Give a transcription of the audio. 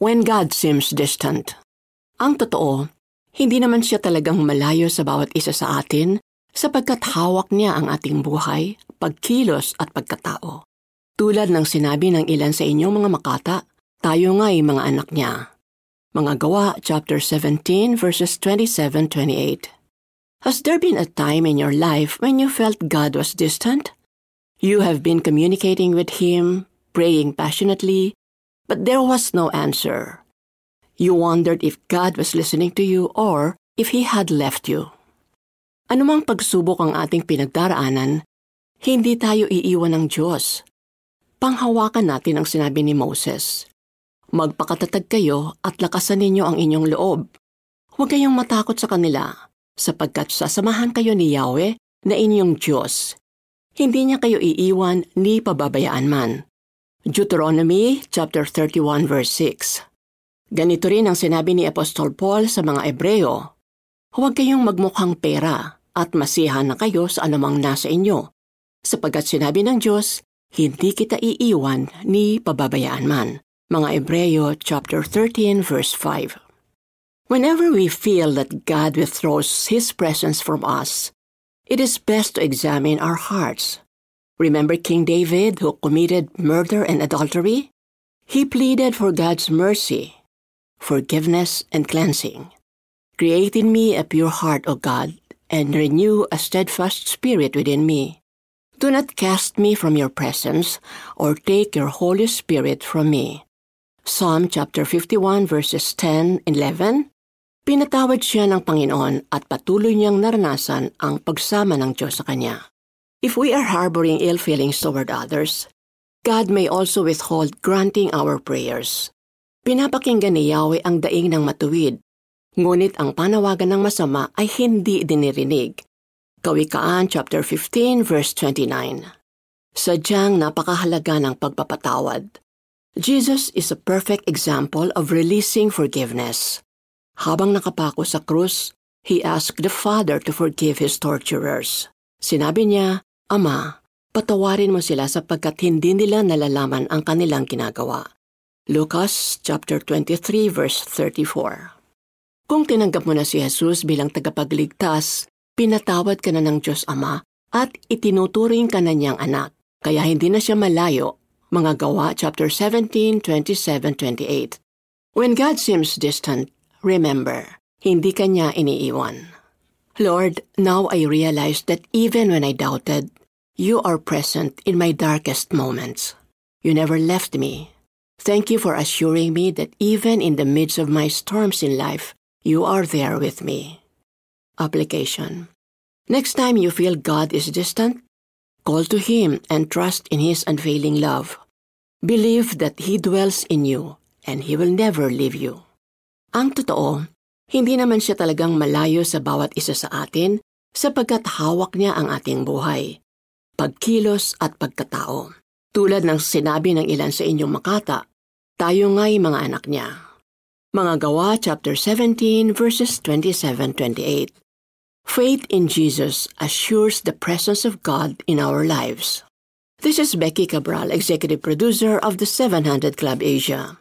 When God seems distant. Ang totoo, hindi naman siya talagang malayo sa bawat isa sa atin sapagkat hawak niya ang ating buhay, pagkilos at pagkatao. Tulad ng sinabi ng ilan sa inyong mga makata, tayo nga'y mga anak niya. Mga gawa, chapter 17, verses 27-28. Has there been a time in your life when you felt God was distant? You have been communicating with Him, praying passionately, but there was no answer. You wondered if God was listening to you or if He had left you. Anumang pagsubok ang ating pinagdaraanan, hindi tayo iiwan ng Diyos. Panghawakan natin ang sinabi ni Moses. Magpakatatag kayo at lakasan ninyo ang inyong loob. Huwag kayong matakot sa kanila sapagkat sasamahan kayo ni Yahweh na inyong Diyos. Hindi niya kayo iiwan ni pababayaan man. Deuteronomy chapter 31 verse 6. Ganito rin ang sinabi ni Apostol Paul sa mga Ebreo. Huwag kayong magmukhang pera at masihan na kayo sa anumang nasa inyo, sapagkat sinabi ng Diyos, hindi kita iiwan ni pababayaan man. Mga Ebreo chapter 13 verse 5. Whenever we feel that God withdraws His presence from us, it is best to examine our hearts. Remember King David who committed murder and adultery? He pleaded for God's mercy, forgiveness, and cleansing. Create in me a pure heart, O God, and renew a steadfast spirit within me. Do not cast me from your presence or take your Holy Spirit from me. Psalm chapter 51 verses 10 11 Pinatawad siya ng Panginoon at patuloy niyang naranasan ang pagsama ng Diyos sa Kanya. If we are harboring ill feelings toward others, God may also withhold granting our prayers. Pinapakinggan ni Yahweh ang daing ng matuwid, ngunit ang panawagan ng masama ay hindi dinirinig. Kawikaan chapter 15 verse 29. Sadyang napakahalaga ng pagpapatawad. Jesus is a perfect example of releasing forgiveness. Habang nakapako sa krus, he asked the Father to forgive his torturers. Sinabi niya, Ama, patawarin mo sila sapagkat hindi nila nalalaman ang kanilang ginagawa. Lucas chapter 23 verse 34. Kung tinanggap mo na si Jesus bilang tagapagligtas, pinatawad ka na ng Diyos Ama at itinuturing ka na niyang anak, kaya hindi na siya malayo. Mga gawa chapter 17, 27, 28. When God seems distant, Remember, hindi ka niya iniiwan. Lord, now I realize that even when I doubted, you are present in my darkest moments. You never left me. Thank you for assuring me that even in the midst of my storms in life, you are there with me. Application. Next time you feel God is distant, call to Him and trust in His unfailing love. Believe that He dwells in you and He will never leave you. Ang totoo, hindi naman siya talagang malayo sa bawat isa sa atin sapagkat hawak niya ang ating buhay, pagkilos at pagkatao. Tulad ng sinabi ng ilan sa inyong makata, tayo nga'y mga anak niya. Mga gawa chapter 17 verses 27-28. Faith in Jesus assures the presence of God in our lives. This is Becky Cabral, Executive Producer of the 700 Club Asia.